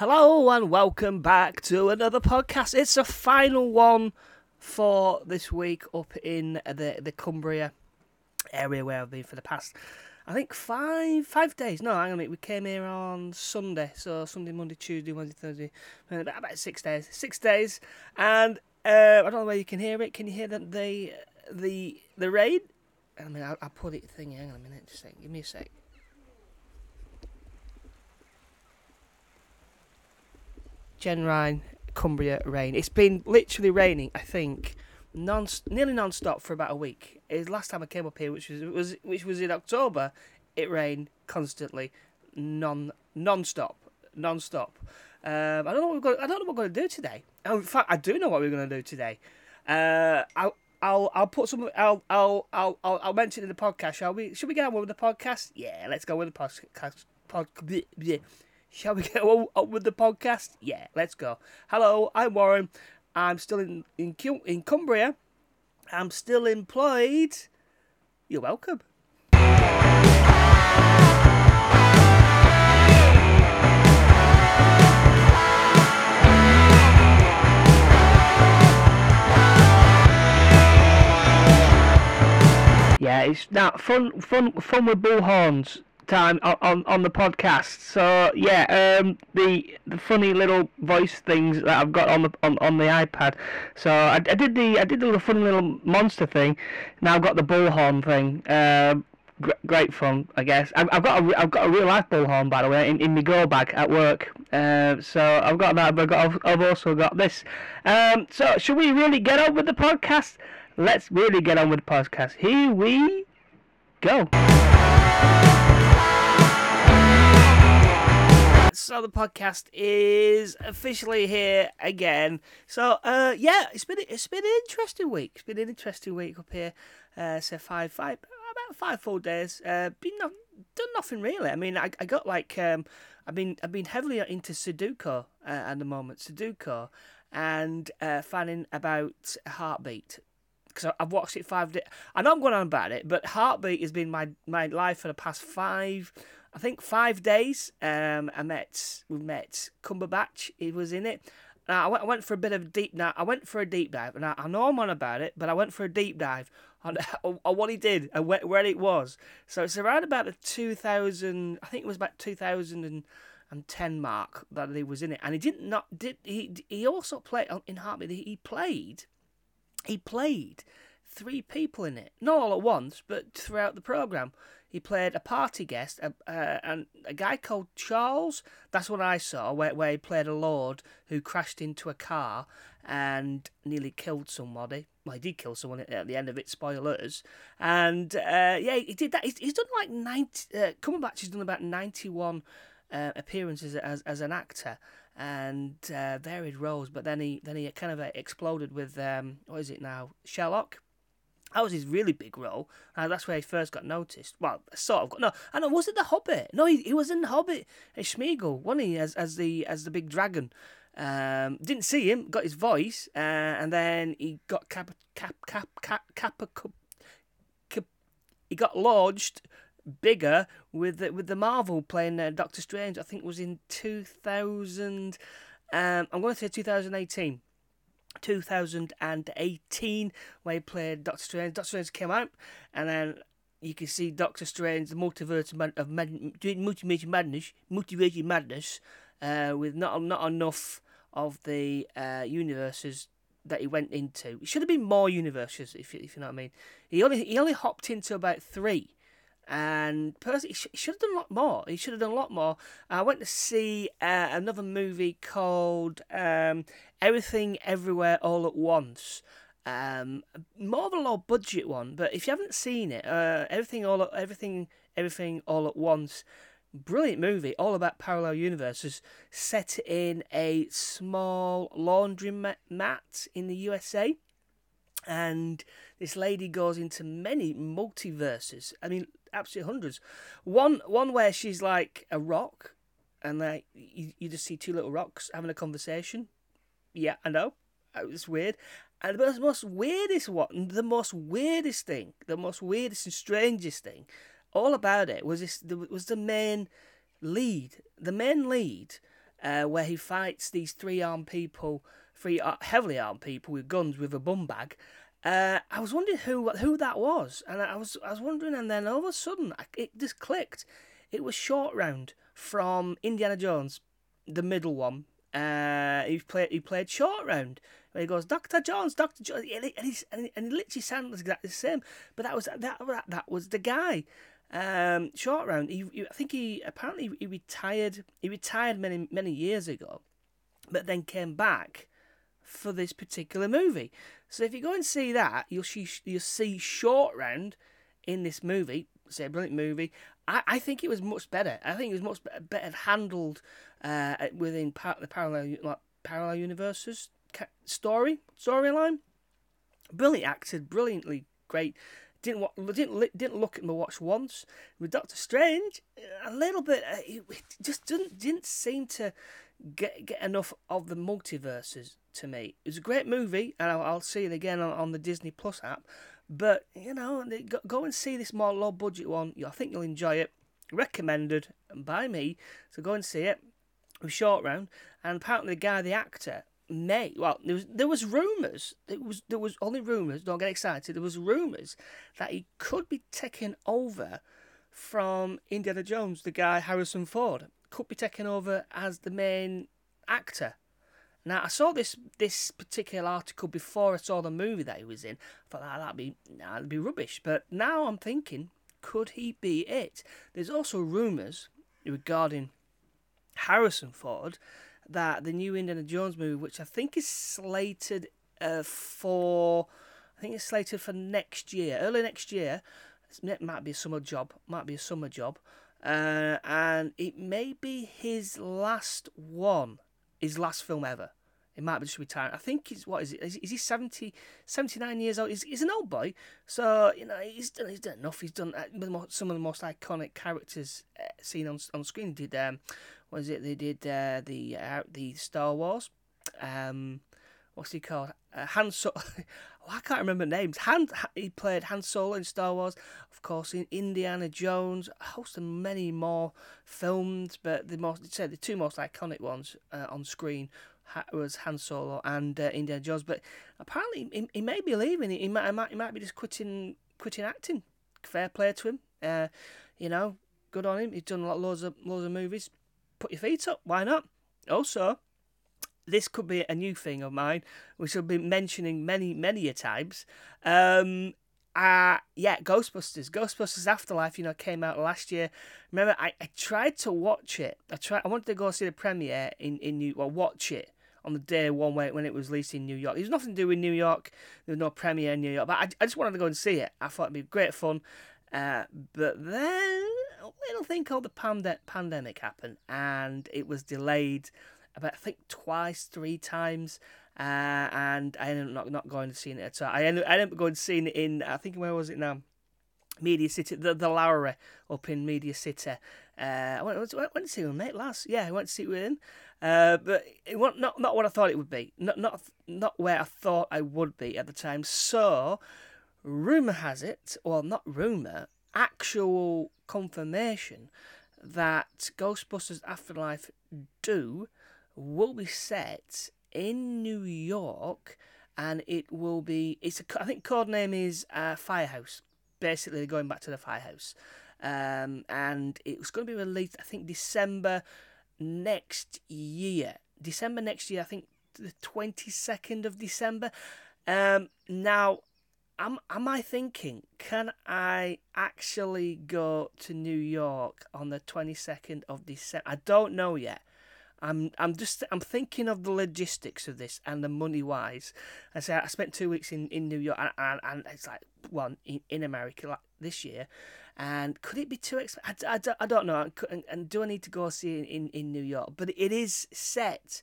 Hello and welcome back to another podcast. It's a final one for this week up in the the Cumbria area where I've been for the past, I think five five days. No, hang on a minute. We came here on Sunday, so Sunday, Monday, Tuesday, Wednesday, Thursday, about, six days. Six days, and uh, I don't know where you can hear it. Can you hear the the the, the rain? I mean, I'll, I'll put it thing. Hang on a minute. Just a sec. Give me a sec. Genrine, Cumbria rain. It's been literally raining, I think, non nearly non-stop for about a week. It last time I came up here, which was, was which was in October. It rained constantly, non non-stop, non-stop. Um, I don't know what we're going. I don't know what we're going to do today. Oh, in fact, I do know what we're going to do today. Uh, I'll, I'll, I'll put some. I'll, I'll, I'll, I'll, I'll mention it in the podcast. Shall we? Should we get on with the podcast? Yeah, let's go with the podcast. Pod, bleh, bleh. Shall we get on with the podcast? Yeah, let's go. Hello, I'm Warren. I'm still in in, in Cumbria. I'm still employed. You're welcome. Yeah, it's not fun, fun, fun with bullhorns time on, on, on the podcast. So yeah, um, the the funny little voice things that I've got on the on, on the iPad. So I, I did the I did the funny little monster thing. Now I've got the bullhorn thing. Um, gr- great fun, I guess. I've, I've got a I've got a real life bullhorn by the way in, in my go bag at work. Uh, so I've got that, but I've, got, I've also got this. Um, so should we really get on with the podcast? Let's really get on with the podcast. Here we go. So the podcast is officially here again. So uh, yeah, it's been it's been an interesting week. It's been an interesting week up here. Uh, so five five about five full days. Uh, been not done nothing really. I mean, I, I got like um, I've been I've been heavily into Sudoku uh, at the moment. Sudoku and uh, finding about Heartbeat because I've watched it five days. I know I'm going on about it, but Heartbeat has been my my life for the past five I think five days. Um, I met we met Cumberbatch. He was in it. Now I went, I went for a bit of deep. Now I went for a deep dive, and I, I know I'm on about it, but I went for a deep dive on, on what he did and where, where it was. So it's around about the 2000. I think it was about 2010 mark that he was in it, and he didn't not did he he also played in Heartbeat. He played he played three people in it, not all at once, but throughout the program. He played a party guest, a, uh, and a guy called Charles. That's what I saw, where, where he played a lord who crashed into a car and nearly killed somebody. Well, he did kill someone at the end of it. Spoilers. And uh, yeah, he did that. He's, he's done like ninety. Uh, Cumberbatch has done about ninety-one uh, appearances as as an actor and uh, varied roles. But then he then he kind of uh, exploded with um, what is it now? Sherlock. That was his really big role, and that's where he first got noticed. Well, sort of. got No, And. Was it the Hobbit? No, he, he was in the Hobbit. A Smeagol, wasn't he? As as the as the big dragon. Um, didn't see him. Got his voice, uh, and then he got cap cap cap cap cap, cap, cap he got lodged bigger with the, with the Marvel playing uh, Doctor Strange. I think it was in two thousand. Um, I'm going to say 2018. 2018 where he played Doctor Strange. Doctor Strange came out, and then you can see Doctor Strange, the multiverse of mad, multiverse madness, multiverse madness, uh, with not not enough of the uh, universes that he went into. It should have been more universes, if if you know what I mean. He only he only hopped into about three. And personally, he should have done a lot more. He should have done a lot more. I went to see uh, another movie called um, Everything Everywhere All at Once. Um, more of a low budget one, but if you haven't seen it, uh, everything all everything everything all at once, brilliant movie, all about parallel universes, set in a small laundry mat in the USA, and this lady goes into many multiverses. I mean, absolutely hundreds. One one where she's like a rock, and like you, you just see two little rocks having a conversation yeah, I know. It was weird. And the most weirdest one, the most weirdest thing, the most weirdest and strangest thing, all about it was this was the main lead. The main lead uh, where he fights these three armed people, three heavily armed people with guns with a bum bag. Uh, I was wondering who who that was, and I was I was wondering, and then all of a sudden it just clicked. It was Short Round from Indiana Jones, the middle one. Uh, he played he played Short Round. Where he goes, Doctor Jones, Doctor Jones, and and, he, and he literally sounds exactly the same. But that was that that, that was the guy. Um, short round. He, he, I think he apparently he retired. He retired many many years ago, but then came back for this particular movie. So if you go and see that, you'll see you'll see short round in this movie. Say a brilliant movie. I, I think it was much better. I think it was much better handled uh, within part the parallel like parallel universes story storyline. Brilliant acted, brilliantly great didn't didn't didn't look at my watch once. With Doctor Strange, a little bit, uh, it just didn't didn't seem to get get enough of the multiverses to me. It was a great movie, and I'll, I'll see it again on, on the Disney Plus app. But you know, go, and see this more low budget one. I think you'll enjoy it. Recommended by me, so go and see it. With short round, and apparently the guy, the actor, May. Well, there was there was rumours. It was there was only rumours. Don't get excited. There was rumours that he could be taken over from Indiana Jones. The guy Harrison Ford could be taken over as the main actor. Now I saw this this particular article before I saw the movie that he was in. I thought oh, that'd be that'd be rubbish. But now I'm thinking, could he be it? There's also rumours regarding Harrison Ford that the new Indiana Jones movie, which I think is slated uh, for, I think it's slated for next year, early next year. It might be a summer job, might be a summer job, uh, and it may be his last one, his last film ever. It might be just retiring. I think he's what is it? Is, is he 70, 79 years old? He's, he's an old boy, so you know he's done he's done enough. He's done uh, some of the most iconic characters uh, seen on on screen. He did um, was it? They did uh, the uh, the Star Wars. Um, what's he called? Uh, Han Solo. oh, I can't remember names. Han. He played Han Solo in Star Wars. Of course, in Indiana Jones. A host of many more films, but the most said the two most iconic ones uh, on screen was Han Solo and uh, Indiana Jones. But apparently, he, he may be leaving. He might, he might, he might be just quitting, quitting acting. Fair play to him. Uh, you know, good on him. He's done loads of loads of movies put your feet up. Why not? Also, this could be a new thing of mine, which I've been mentioning many, many a times. Um, uh, yeah, Ghostbusters. Ghostbusters Afterlife, you know, came out last year. Remember, I, I tried to watch it. I tried. I wanted to go see the premiere in, in New well, watch it on the day one when, when it was released in New York. It was nothing to do with New York. There was no premiere in New York, but I, I just wanted to go and see it. I thought it'd be great fun. Uh, but then a little thing called the pande- pandemic happened, and it was delayed about I think twice, three times. Uh, and I ended up not, not going to see it. At so I ended, I ended up going to see it in I think where was it now? Media City, the the Lowry up in Media City. Uh, I went, I went to see with mate last. Yeah, I went to see it with him. Uh, but it wasn't not not what I thought it would be. Not not not where I thought I would be at the time. So, rumor has it, well, not rumor, actual confirmation that Ghostbusters Afterlife do will be set in New York and it will be it's a, I think code name is uh, Firehouse basically going back to the firehouse um, and it was going to be released I think December next year December next year I think the 22nd of December um, now am am I thinking? Can I actually go to New York on the twenty second of December? I don't know yet. I'm I'm just I'm thinking of the logistics of this and the money wise. I say I spent two weeks in, in New York and, and, and it's like one in, in America like this year, and could it be too expensive? I, I, I don't know. And, and do I need to go see it in, in New York? But it is set,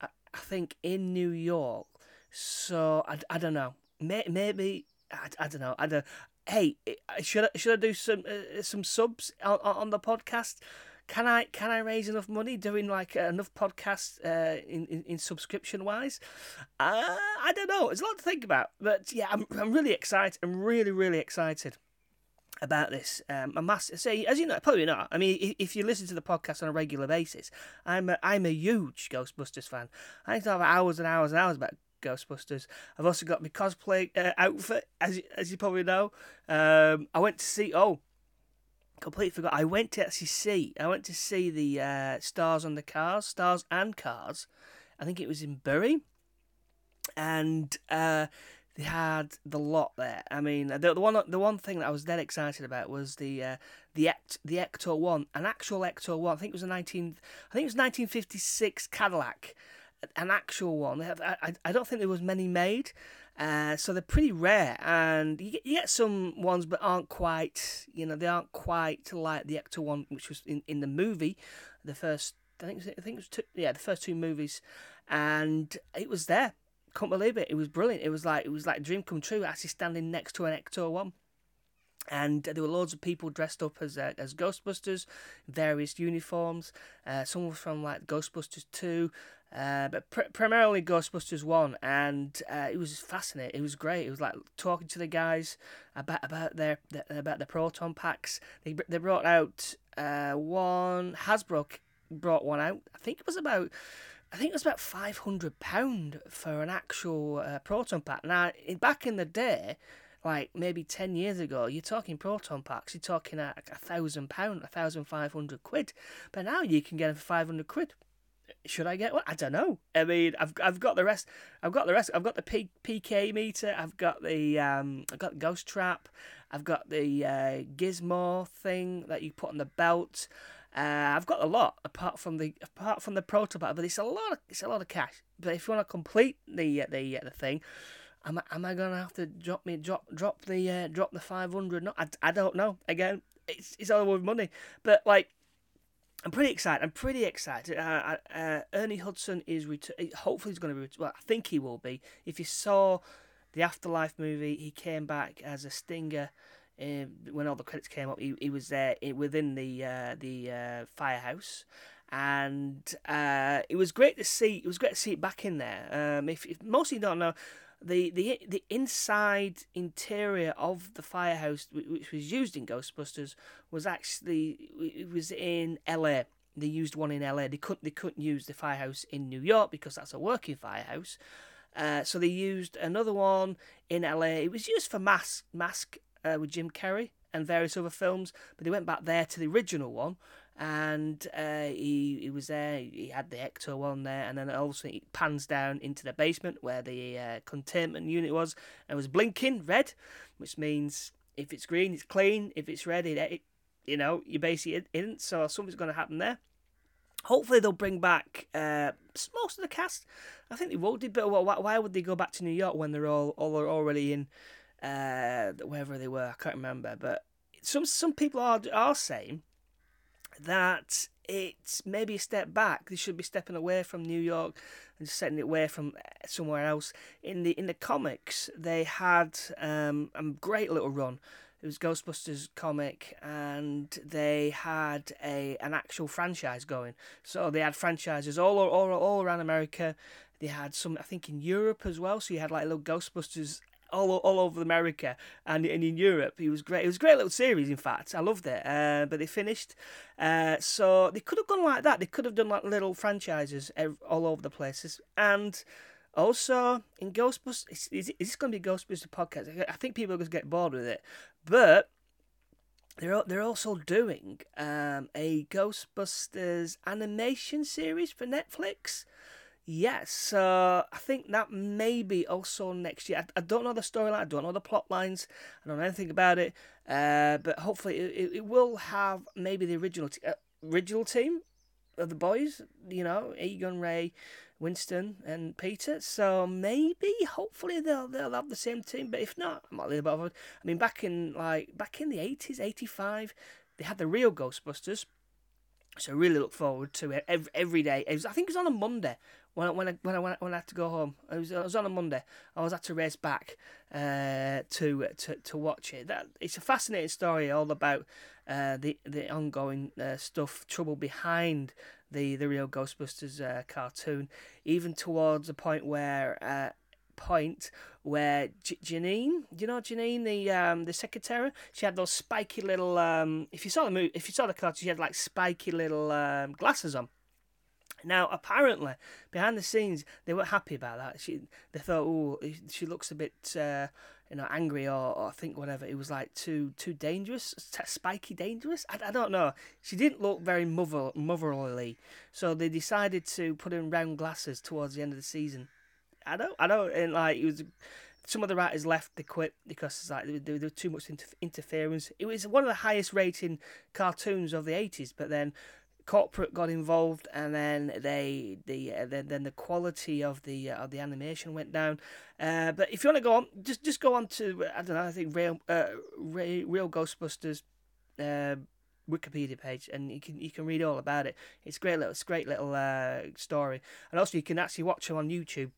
I, think, in New York. So I, I don't know. Maybe I, I don't know. I don't. Hey, should I, should I do some uh, some subs on, on the podcast? Can I can I raise enough money doing like enough podcasts uh, in, in, in subscription wise? Uh, I don't know. It's a lot to think about, but yeah, I'm I'm really excited. I'm really really excited about this. Um, a mass say as you know, probably not. I mean, if you listen to the podcast on a regular basis, I'm a, I'm a huge Ghostbusters fan. I talk about hours and hours and hours about Ghostbusters. I've also got my cosplay uh, outfit, as as you probably know. Um, I went to see. Oh, completely forgot. I went to actually see. I went to see the uh, Stars on the Cars, Stars and Cars. I think it was in Bury, and uh, they had the lot there. I mean, the, the one the one thing that I was dead excited about was the uh, the Ect, the Ecto one, an actual Ecto one. I think it was a nineteen, I think it was nineteen fifty six Cadillac, an actual one. I, I don't think there was many made. Uh, so they're pretty rare, and you get, you get some ones, but aren't quite, you know, they aren't quite like the Ecto one, which was in, in the movie, the first, I think, I think it was two, yeah, the first two movies, and it was there Can't believe it. It was brilliant. It was like it was like dream come true. Actually standing next to an Ecto One, and there were loads of people dressed up as uh, as Ghostbusters, various uniforms. Uh, some were from like Ghostbusters Two, uh, but pr- primarily Ghostbusters One, and uh, it was fascinating. It was great. It was like talking to the guys about about their, their about the proton packs. They they brought out uh, one Hasbro brought one out. I think it was about I think it was about five hundred pound for an actual uh, proton pack. Now, back in the day, like maybe ten years ago, you're talking proton packs. You're talking a, a thousand pound, a thousand five hundred quid. But now you can get them for five hundred quid. Should I get one? I don't know. I mean, I've I've got the rest. I've got the rest. I've got the P, PKE meter. I've got the um. I've got the ghost trap. I've got the uh, gizmo thing that you put on the belt. Uh, I've got a lot apart from the apart from the prototype, but it's a lot. Of, it's a lot of cash. But if you want to complete the uh, the uh, the thing, am I, am I gonna have to drop me drop drop the uh, drop the five hundred? No, I, I don't know. Again, it's it's all with money. But like, I'm pretty excited. I'm pretty excited. Uh, uh, Ernie Hudson is return. Hopefully, he's going to be. Well, I think he will be. If you saw the Afterlife movie, he came back as a stinger um, when all the credits came up, he, he was there within the uh, the uh, firehouse, and uh, it was great to see. It was great to see it back in there. Um, if, if most of you don't know, the the the inside interior of the firehouse, which was used in Ghostbusters, was actually it was in L.A. They used one in LA. They couldn't they couldn't use the firehouse in New York because that's a working firehouse. Uh, so they used another one in LA. It was used for mask mask uh, with Jim Carrey and various other films, but they went back there to the original one, and uh, he he was there. He had the Ecto one there, and then also he pans down into the basement where the uh, containment unit was, and it was blinking red, which means if it's green, it's clean. If it's red, it, it you know you basically isn't. So something's going to happen there. Hopefully they'll bring back uh, most of the cast. I think they will do, but why would they go back to New York when they're all all already in uh, wherever they were. I can't remember, but some some people are are saying that it's maybe a step back. They should be stepping away from New York and setting it away from uh, somewhere else. In the in the comics, they had um, a great little run. It was Ghostbusters comic, and they had a an actual franchise going. So they had franchises all all all around America. They had some, I think, in Europe as well. So you had like little Ghostbusters all, all over America and, and in Europe. It was great. It was a great little series, in fact. I loved it. Uh, but they finished. Uh, so they could have gone like that. They could have done like little franchises all over the places. And also in Ghostbusters, is, is, is this going to be Ghostbusters podcast? I think people are going to get bored with it. But they're they're also doing um, a Ghostbusters animation series for Netflix. Yes, so I think that may be also next year. I, I don't know the storyline, I don't know the plot lines, I don't know anything about it, uh, but hopefully it, it will have maybe the original t- uh, original team of the boys, you know, Egon, Ray, Winston, and Peter. So maybe, hopefully, they'll they'll have the same team. But if not, I'm not really bothered. I mean, back in like back in the eighties, eighty five, they had the real Ghostbusters. So really look forward to it every, every day. It was, I think it was on a Monday when I, when I, when I, when I had to go home. It was, it was on a Monday. I was had to race back uh, to to to watch it. That it's a fascinating story, all about uh, the the ongoing uh, stuff, trouble behind the the real Ghostbusters uh, cartoon, even towards the point where uh, point where J- Janine, you know Janine, the um, the secretary? She had those spiky little. Um, if you saw the movie, if you saw the cartoon, she had like spiky little um, glasses on. Now, apparently, behind the scenes, they weren't happy about that. She, they thought, oh, she looks a bit, uh, you know, angry or, or I think whatever. It was like too, too dangerous, spiky dangerous. I, I don't know. She didn't look very mother, motherly, so they decided to put in round glasses towards the end of the season. I don't, I don't, and like it was. Some of the writers left the quit because it's like there, was too much inter- interference. It was one of the highest rating cartoons of the eighties, but then corporate got involved, and then they the uh, then, then the quality of the uh, of the animation went down. Uh, but if you want to go on, just just go on to I don't know. I think real uh, real, Ghostbusters. Uh, Wikipedia page, and you can you can read all about it. It's great little, it's great little uh, story, and also you can actually watch them on YouTube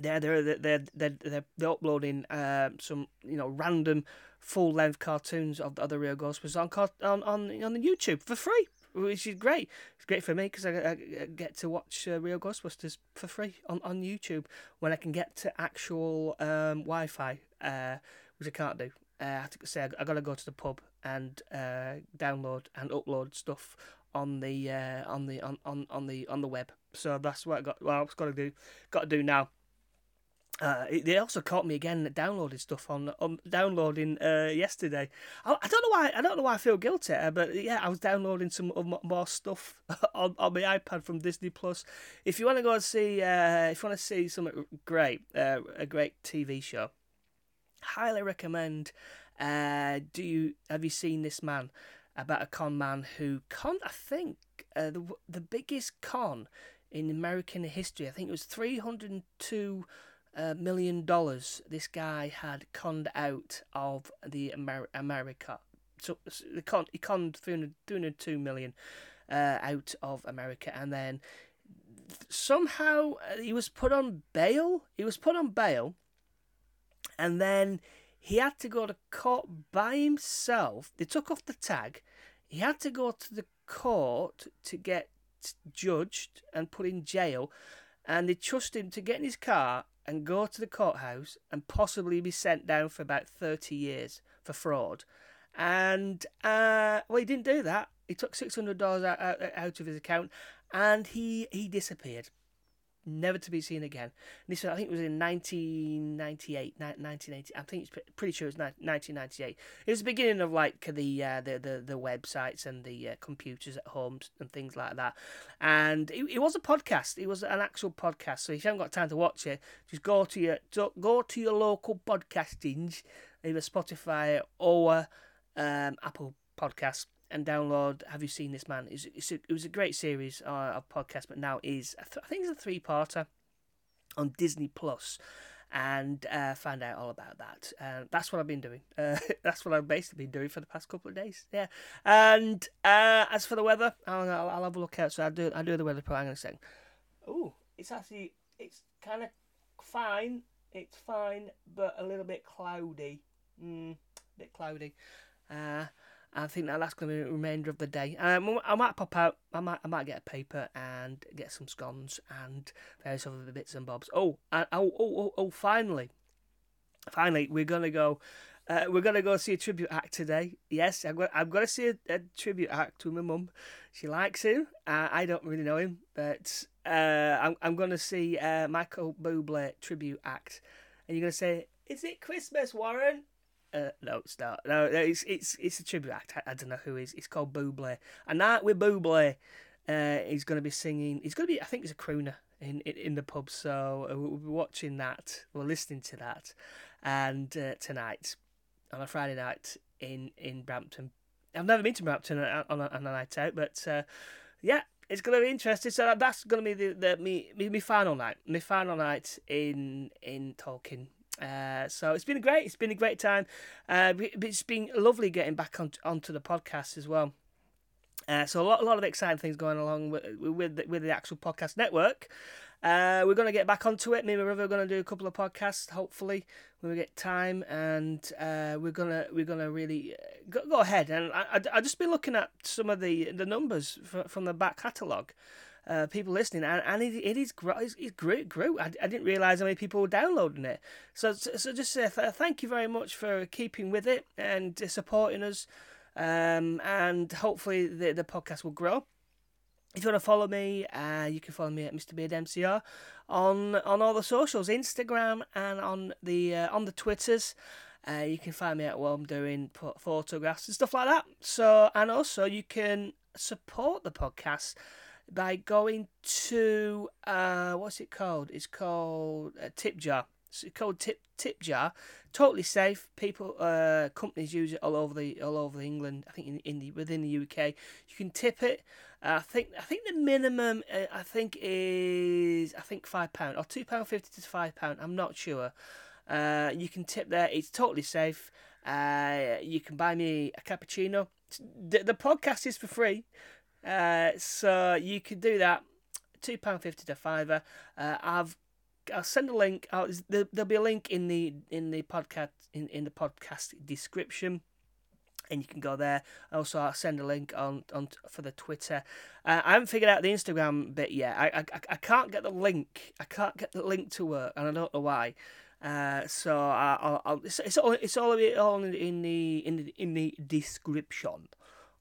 they're they're they're they're they're, they're uploading uh, some you know random full length cartoons of the other real Ghostbusters on on on on YouTube for free, which is great. It's great for me because I, I, get to watch uh, real Ghostbusters for free on, on YouTube when I can get to actual um, Wi-Fi, uh, which I can't do. Uh, I have to say I, I got to go to the pub and uh, download and upload stuff on the uh, on the on, on, on the on the web. So that's what I got. Well, I've got to do. Got to do now. Uh, they also caught me again downloading stuff on on downloading uh, yesterday. I, I, don't know why I don't know why I feel guilty, uh, but yeah, I was downloading some more stuff on, on my iPad from Disney Plus. If you want to go and see, uh, if you want to see something great, uh, a great TV show, highly recommend. Uh, do you have you seen this man about a con man who con? I think the the biggest con in American history. I think it was three hundred two million dollars this guy had conned out of the Amer- America. So he conned, he conned 302 million uh, out of America, and then somehow uh, he was put on bail. He was put on bail, and then he had to go to court by himself. They took off the tag. He had to go to the court to get judged and put in jail, and they trusted him to get in his car and go to the courthouse and possibly be sent down for about 30 years for fraud. And, uh, well, he didn't do that. He took $600 out, out, out of his account and he, he disappeared never to be seen again. And this, I think, it was in 1998, 1980. I think it's pretty sure it was 1998. It was the beginning of like the uh, the, the the websites and the uh, computers at home and things like that. And it, it was a podcast. It was an actual podcast. So if you haven't got time to watch it, just go to your go to your local podcastings, either Spotify or um, Apple Podcasts and download Have You Seen This Man? It's, it's a, it was a great series uh, of podcasts, but now is I think it's a three parter on Disney Plus, and uh, find out all about that. Uh, that's what I've been doing. Uh, that's what I've basically been doing for the past couple of days. Yeah. And uh, as for the weather, I'll, I'll, I'll, have a look out. So I do I do the weather. I'm going to say, oh, it's actually it's kind of fine. It's fine, but a little bit cloudy. Mm, a bit cloudy. I think that that's going to be the remainder of the day. Um, I might pop out. I might I might get a paper and get some scones and various other bits and bobs. Oh, and, oh, oh, oh, oh! Finally, finally, we're gonna go. Uh, we're gonna go see a tribute act today. Yes, I'm going. I'm gonna see a, a tribute act to my mum. She likes him. Uh, I don't really know him, but uh, I'm I'm gonna see uh, Michael Bublé tribute act. And you're gonna say, "Is it Christmas, Warren?" Uh, no, it's not. No, it's it's it's a tribute act. I, I don't know who is. It's called Bublé. A night with Bublé. Uh, he's going to be singing. He's going to be. I think he's a crooner in in, in the pub. So uh, we'll be watching that. We're listening to that, and uh, tonight on a Friday night in in Brampton. I've never been to Brampton on a, on a night out, but uh, yeah, it's going to be interesting. So that's going to be the, the me, me, me final night, my final night in in Talkin uh, so it's been great. It's been a great time. Uh, it's been lovely getting back on onto the podcast as well. Uh, so a lot, a lot of exciting things going along with with the, with the actual podcast network. Uh, we're going to get back onto it. Me and my brother are going to do a couple of podcasts, hopefully, when we get time, and uh, we're gonna we're gonna really uh, go, go ahead. And I, I, I just been looking at some of the the numbers from, from the back catalogue, uh, people listening, and, and it, it is it, it grew. grew. I, I didn't realize how many people were downloading it. So so just say thank you very much for keeping with it and supporting us, um, and hopefully the the podcast will grow. If you want to follow me, uh, you can follow me at Mr Beard MCR on on all the socials, Instagram and on the uh, on the Twitters. Uh, you can find me at what I'm doing photographs and stuff like that. So and also you can support the podcast by going to uh, what's it called? It's called uh, Tip Jar. It's called Tip Tip Jar. Totally safe. People, uh, companies use it all over the all over England. I think in, in the within the UK, you can tip it. I think I think the minimum uh, I think is I think five pound or two pound fifty to five pound. I'm not sure. Uh, you can tip there. It's totally safe. Uh, you can buy me a cappuccino. The, the podcast is for free, uh, so you can do that. Two pound fifty to fiver. Uh, I've I'll send a link. I'll, there'll be a link in the in the podcast in, in the podcast description and you can go there. Also, I'll send a link on, on for the Twitter. Uh, I haven't figured out the Instagram bit yet. I, I, I can't get the link. I can't get the link to work, and I don't know why. Uh, so I'll, I'll, it's, it's all it's all, all in the in the in the description.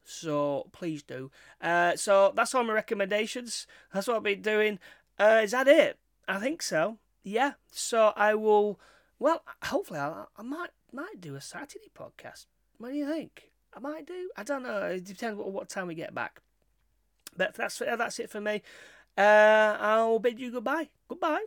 So please do. Uh, so that's all my recommendations. That's what I've been doing. Uh, is that it? I think so. Yeah. So I will. Well, hopefully I, I might might do a Saturday podcast. What do you think? I might do. I don't know. It depends what, what time we get back. But that's that's it for me. Uh, I'll bid you goodbye. Goodbye.